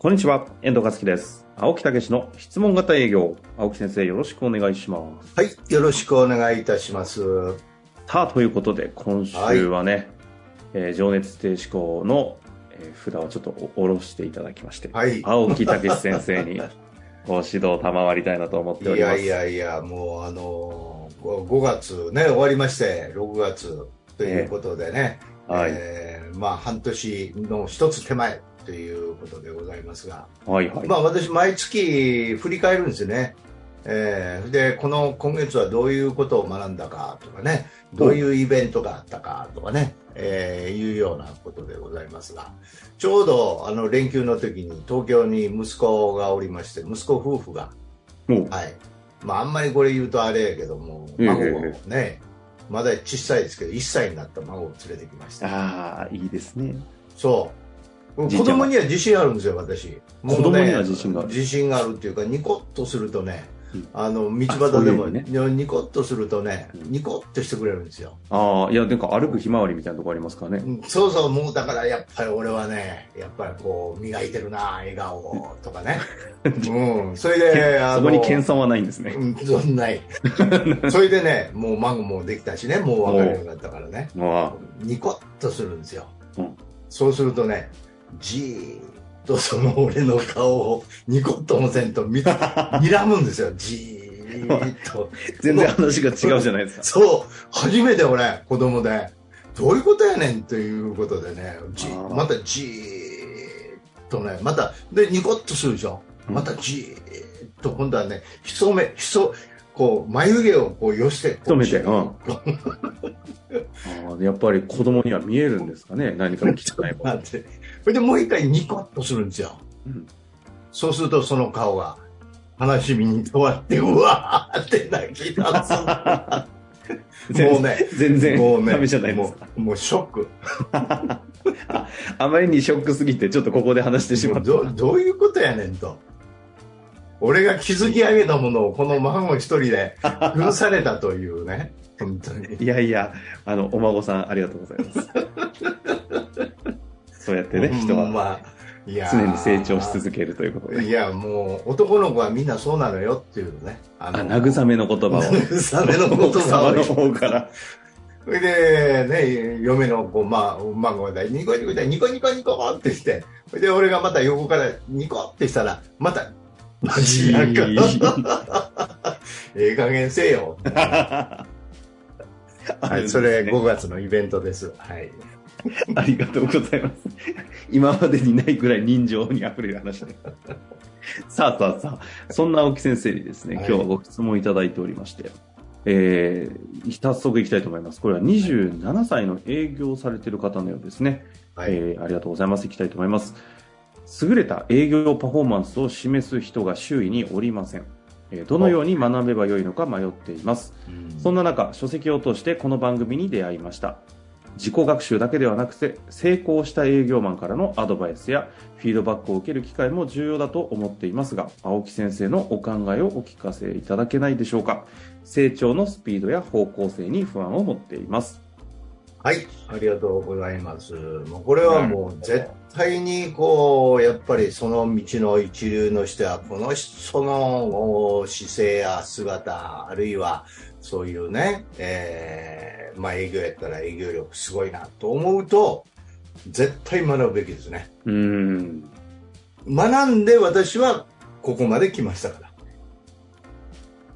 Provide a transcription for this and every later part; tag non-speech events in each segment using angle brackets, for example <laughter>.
こんにちは、遠藤和樹です。青木武の質問型営業。青木先生、よろしくお願いします。はい、よろしくお願いいたします。さあ、ということで、今週はね、えー情熱停止校の、えー札をちょっとお下ろしていただきまして、はい。青木武先生に <laughs> ご指導賜りたいなと思っております。いやいやいや、もうあのー、5月ね、終わりまして、6月ということでね、はいえーまあ半年の一つ手前ということでございますが、はいはい。まあ私毎月振り返るんですよね。えーで、この今月はどういうことを学んだかとかね、どういうイベントがあったかとかね、えーいうようなことでございますが、ちょうどあの連休の時に東京に息子がおりまして、息子夫婦が、はい。まああんまりこれ言うとあれやけども、ええ孫をね、まだ小さいですけど、1歳になった孫を連れてきました。ああ、いいですね。そう。子供には自信あるんですよ、私。子供には自信がある自信があるっていうか、ニコッとするとね、うんあの、道端でも、そういういやニコッとするとねう、んニコッとしてくれるんですよ。ああ、いや、なんか歩くひまわりみたいなとこありますからね。うんそうそう、もうだからやっぱり俺はね、やっぱりこう、磨いてるな、笑顔 <laughs> とかね。うん。それで、<laughs> あのそこに謙遜はないんですね。うん、そんない。<laughs> それでね、もう孫もできたしね、もう別れるようになったからね。あニコッとするんですよ。うんそうするとね、じーっとその俺の顔をニコッともせんと見 <laughs> 睨むんですよ。じーっと。あ <laughs> 全然話が違うじゃないですか。そう、初めて俺、子供で、どういうことやねんということでね、じまたじーっとね、また、で、ニコッとするでしょ。うんまたじーっと、今度はね、ひそめ、ひそ、こう、眉毛をこう寄して、こうひそめてうんと <laughs> ああやっぱり子供には見えるんですかね何かの汚いもの。なって、それでもう一回ニコッとするんですよ。うんそうするとその顔が悲しみに変わって、うわーって泣き出す。もうね、全然もうね、ゃないですか。もうもうショック。あまりにショックすぎて、ちょっとここで話してしまった。どどういうことやねんと。俺が築き上げたものをこの孫一人で崩されたというね。本当に。いやいや、あの、お孫さんありがとうございます。そうやってね、人はまあ、いや常に成長し続けるということで。いや、もう男の子はみんなそうなのよっていうね。ああ、慰めの言葉を。慰めの言奥葉を様の方から。それで、ね、嫁の子、まあ、孫がニコニコでニコニコニコってして、それで、俺がまた横からニコってしたら、また、マジなんか、<laughs> ええ加減せよ。<laughs> はい、それ5月のイベントです。はい。<laughs> ありがとうございます。今までにないぐらい人情に溢れる話で。<laughs> さあさあさあ、そんな青木先生にですね、はい今日はご質問いただいておりまして、えー、早速いきたいと思います。これは27歳の営業をされている方のようですね。はい。えーありがとうございます。いきたいと思います。優れた営業パフォーマンスを示す人が周囲におりません。えーどのように学べばよいのか迷っています。うんそんな中、書籍を通してこの番組に出会いました。自己学習だけではなくて、成功した営業マンからのアドバイスやフィードバックを受ける機会も重要だと思っていますが、青木先生のお考えをお聞かせいただけないでしょうか。成長のスピードや方向性に不安を持っています。はい、ありがとうございます。もうこれはもう絶対にこう、やっぱりその道の一流の人は、この人のお姿勢や姿、あるいはそういうね、えーまあ営業やったら営業力すごいなと思うと、絶対学ぶべきですね。うーん。学んで私はここまで来ましたから。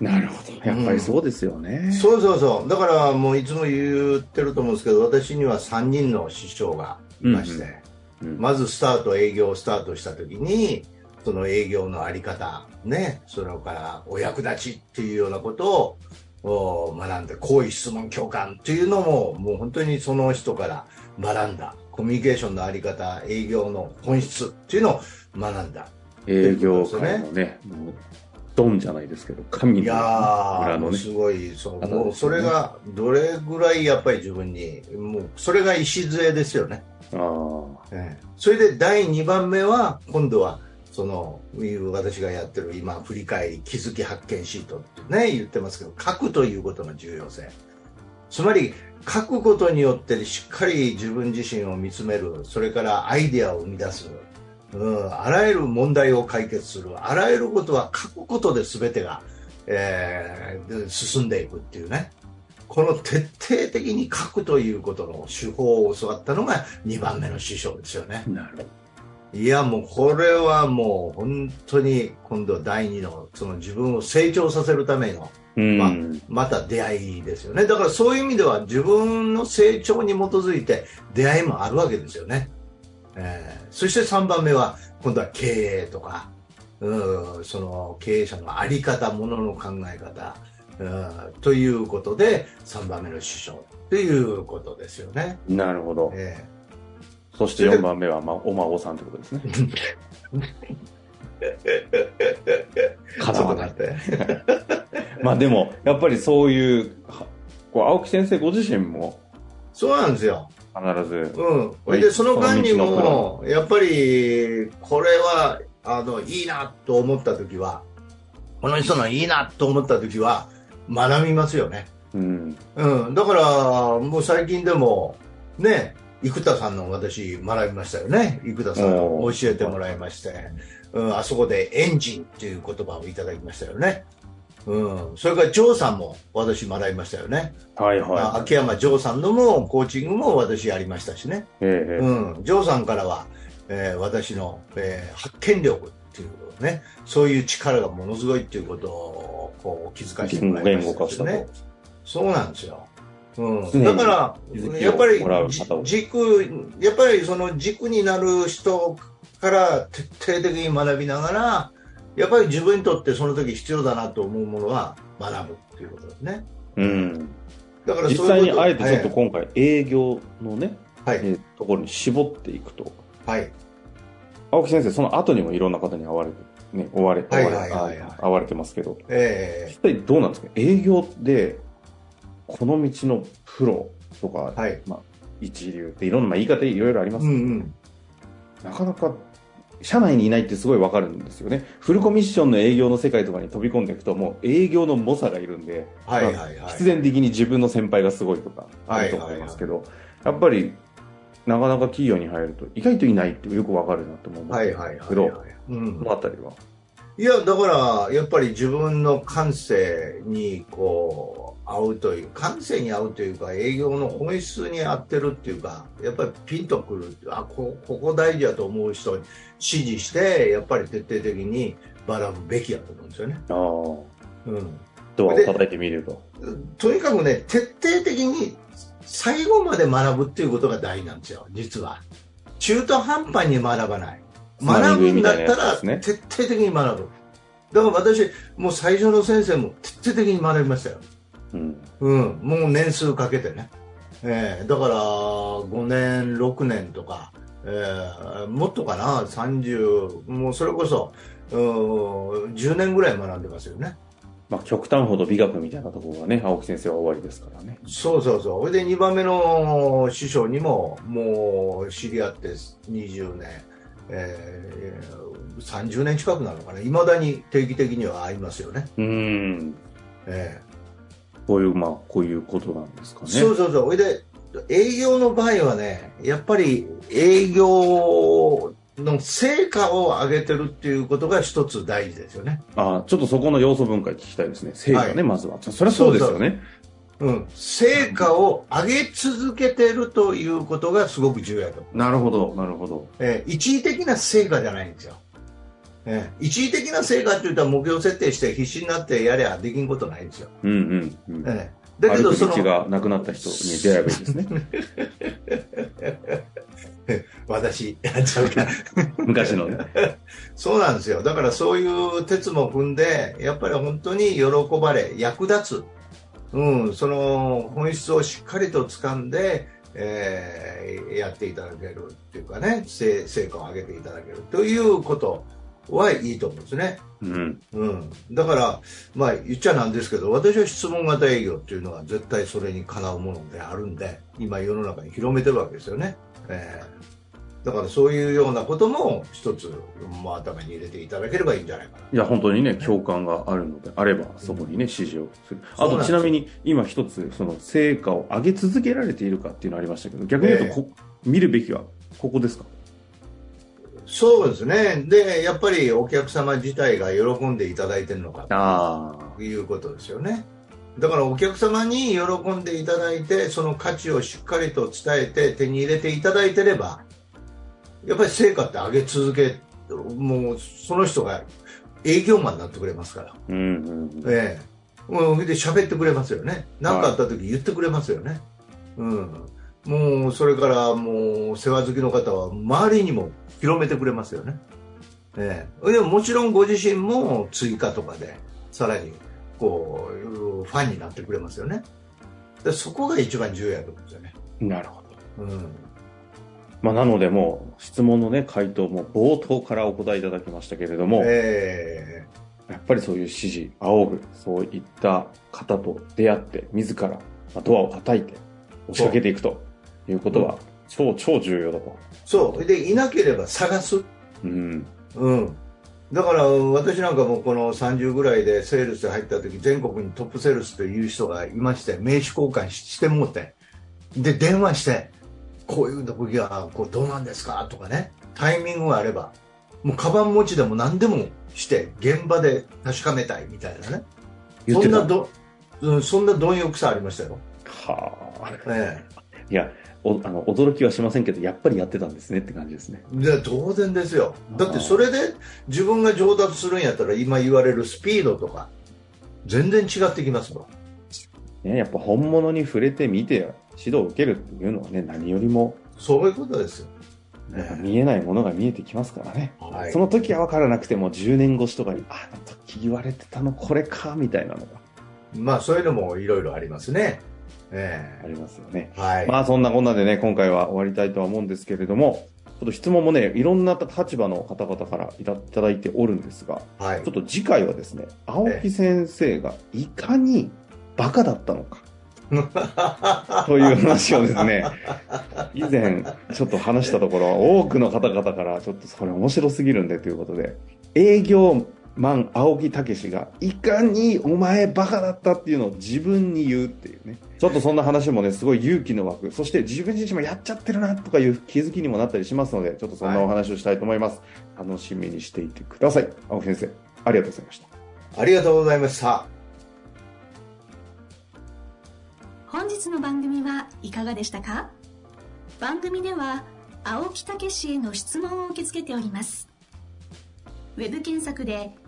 なるほど。やっぱりそうですよね。そうそうそう。だからもういつも言ってると思うんですけど、私には3人の師匠がいまして、うんまずスタート、営業をスタートした時に、その営業のあり方、ね、それからお役立ちっていうようなことをお学んで、好意質問共感っていうのも、もう本当にその人から学んだ。コミュニケーションのあり方、営業の本質っていうのを学んだ。営業界のね、ドンじゃないですけど、神の裏のね。すごい、そう、方ですよねもうそれがどれぐらいやっぱり自分に、もうそれが礎ですよね。ああ。ええそれで第2番目は今度はその私がやってる今振り返り気づき発見シートってね言ってますけど書くということの重要性つまり書くことによってしっかり自分自身を見つめるそれからアイデアを生み出すうん、あらゆる問題を解決する、あらゆることは書くことで全てが、えー進んでいくっていうね。この徹底的に書くということの手法を教わったのが2番目の師匠ですよね。なるほど。いや、もうこれはもう本当に今度第二のその自分を成長させるためのうん。まあまた出会いですよね。だからそういう意味では自分の成長に基づいて出会いもあるわけですよね。えーそして3番目は今度は経営とか、うん、その経営者のあり方、ものの考え方、うん、ということで3番目の師匠ということですよね。なるほど。えそして4番目は、まあ、お孫さんということですね。ー叶わない。って。まあでも、やっぱりそういう、はこう青木先生ご自身もそうなんですよ。必ず、うん。それで、その間にも、やっぱり、これは、あの、いいなと思ったときは、この人のいいなと思ったときは、学びますよね。うん。うん。だから、もう最近でも、ね、生田さんの私、学びましたよね。生田さん教えてもらいまして、うん、あそこでエンジンっていう言葉をいただきましたよね。うん。それから、ジョーさんも私学びましたよね。はいあは秋山ジョーさんのもコーチングも私やりましたしね。い。ええうん、ジョーさんからは、えー私の、えー発見力っていうことね、そういう力がものすごいっていうことをこう気づかせてもらい言ましたね。そうなんですよ。うん、だからやっぱり軸、やっぱりその軸になる人から徹底的に学びながら、やっぱり自分にとってその時必要だなと思うものは学ぶっていうことですね。うん。だからういうこと。際にあえてちょっと今回営業のね、はい、えーところに絞っていくと、はい、青木先生、その後にもいろんな方に会われて、ね、追われ、追われ、はいはいはいはい。あ会われてますけど、え。実際どうなんですか？営業で、この道のプロとか、はいまあ、一流っていろんな、まあ、言い方いろいろありますけど、うんうん、なかなか、社内にいないってすごいわかるんですよね。フルコミッションの営業の世界とかに飛び込んでいくと、もう営業の猛者がいるんで、はいはいはい。必然的に自分の先輩がすごいとかあると思いますけど、やっぱりなかなか企業に入ると意外といないってよくわかるなと思うんはいですはいはい、けど、このあたりは。いや、だから、やっぱり自分の感性に、こう、合うという、感性に合うというか、営業の本質に合ってるっていうか、やっぱりピンとくる。あ、こここ大事だと思う人に指示して、やっぱり徹底的に学ぶべきだと思うんですよね。ああ、うん。ドアを叩いてみると。とにかくね、徹底的に最後まで学ぶっていうことが大事なんですよ、実は。中途半端に学ばない。学ぶんだったら徹底的に学ぶ。だから私、もう最初の先生も徹底的に学びましたよ。うん。うん、もう年数かけてね。えーだから、5年、6年とか、えーもっとかな、30、もうそれこそ、うん10年ぐらい学んでますよね。まあ、極端ほど美学みたいなところがね、青木先生は終わりですからね。そうそうそう。それで2番目の師匠にも、もう知り合って20年、えー30年近くなるのかな？未だに定期的には会いますよね。うーん。えこういう、まあ、こういうことなんですかね。ーそうそうそう。それで、営業の場合はね、やっぱり営業の成果を上げてるっていうことが一つ大事ですよね。ああ、ちょっとそこの要素分解聞きたいですね。成果ね、はいまずは。それはそうですよね。うん。成果を上げ続けてるということがすごく重要だとなるほど、なるほど。えー一時的な成果じゃないんですよ。えー一時的な成果って言ったら目標設定して必死になってやればできんことないんですよ。うんうんうん。えーだけどそのがなくなった人に出会えばいいですね。<laughs> 私やっちゃうから昔のね。<laughs> そうなんですよだからそういう鉄も踏んでやっぱり本当に喜ばれ役立つ、うん、その本質をしっかりと掴んで、えーやっていただけるっていうかね成成果を上げていただけるということはいいと思うんですね。うん。うん、だから、まあ、言っちゃなんですけど私は質問型営業っていうのは絶対それにかなうものであるんで今世の中に広めてるわけですよね、えー。だからそういうようなことも一つ、まあ、頭に入れていただければいいんじゃないかな。いや、本当にね、共感があるのであれば、そこにね、指示をする。あと、ちなみに、今一つ、その、成果を上げ続けられているかっていうのありましたけど、逆に言うとこ、見るべきは、ここですか？そうですね。で、やっぱりお客様自体が喜んでいただいてるのかということですよね。だからお客様に喜んでいただいて、その価値をしっかりと伝えて手に入れていただいてれば、やっぱり成果って上げ続け、もうその人が営業マンになってくれますから。うんうんうん、ええもうで喋ってくれますよね。何かあった時言ってくれますよね。うん。もうそれからもう世話好きの方は周りにも広めてくれますよね。ええ、でももちろんご自身も追加とかでさらにこうファンになってくれますよね。でそこが一番重要やと思うんですよね。なるほど。うんまあ、なのでもう質問のね回答も冒頭からお答えいただきましたけれども、えー、やっぱりそういう指示仰ぐそういった方と出会って自らドアを叩いて押しかけていくということは超超重要だと。そう。でいなければ探す。うん。うん。だから私なんかもこの30ぐらいでセールス入った時全国にトップセールスという人がいまして名刺交換してもって。で電話してこういう時はこうどうなんですかとかね。タイミングがあればもうカバン持ちでも何でもして現場で確かめたいみたいなね。そんなど、うん、そんな貪欲さありましたよ。はあ、ええ、いやおあの驚きはしませんけどやっぱりやってたんですねって感じですね。いや当然ですよ。だってそれで自分が上達するんやったら今言われるスピードとか全然違ってきますもん、ね、やっぱ本物に触れてみて指導を受けるっていうのはね何よりもそういうことですよ。見えないものが見えてきますからね、はい、その時は分からなくても10年越しとかにあの時言われてたのこれかみたいなのが。まあそういうのもいろいろありますねえー、ありますよね。はい。まあそんなこんなでね、今回は終わりたいとは思うんですけれども、ちょっと質問もね、いろんな立場の方々からいただいておるんですが、はい、ちょっと次回はですね、青木先生がいかにバカだったのか。<laughs> という話をですね、以前ちょっと話したところ、多くの方々からちょっとそれ面白すぎるんでということで、営業マン青木武がいかにお前バカだったっていうのを自分に言うっていうね。ちょっとそんな話もねすごい勇気の湧く。そして自分自身もやっちゃってるなとかいう気づきにもなったりしますのでちょっとそんなお話をしたいと思います、はい、楽しみにしていてください青木先生ありがとうございました。ありがとうございました。本日の番組はいかがでしたか？番組では青木武への質問を受け付けております。ウェブ検索で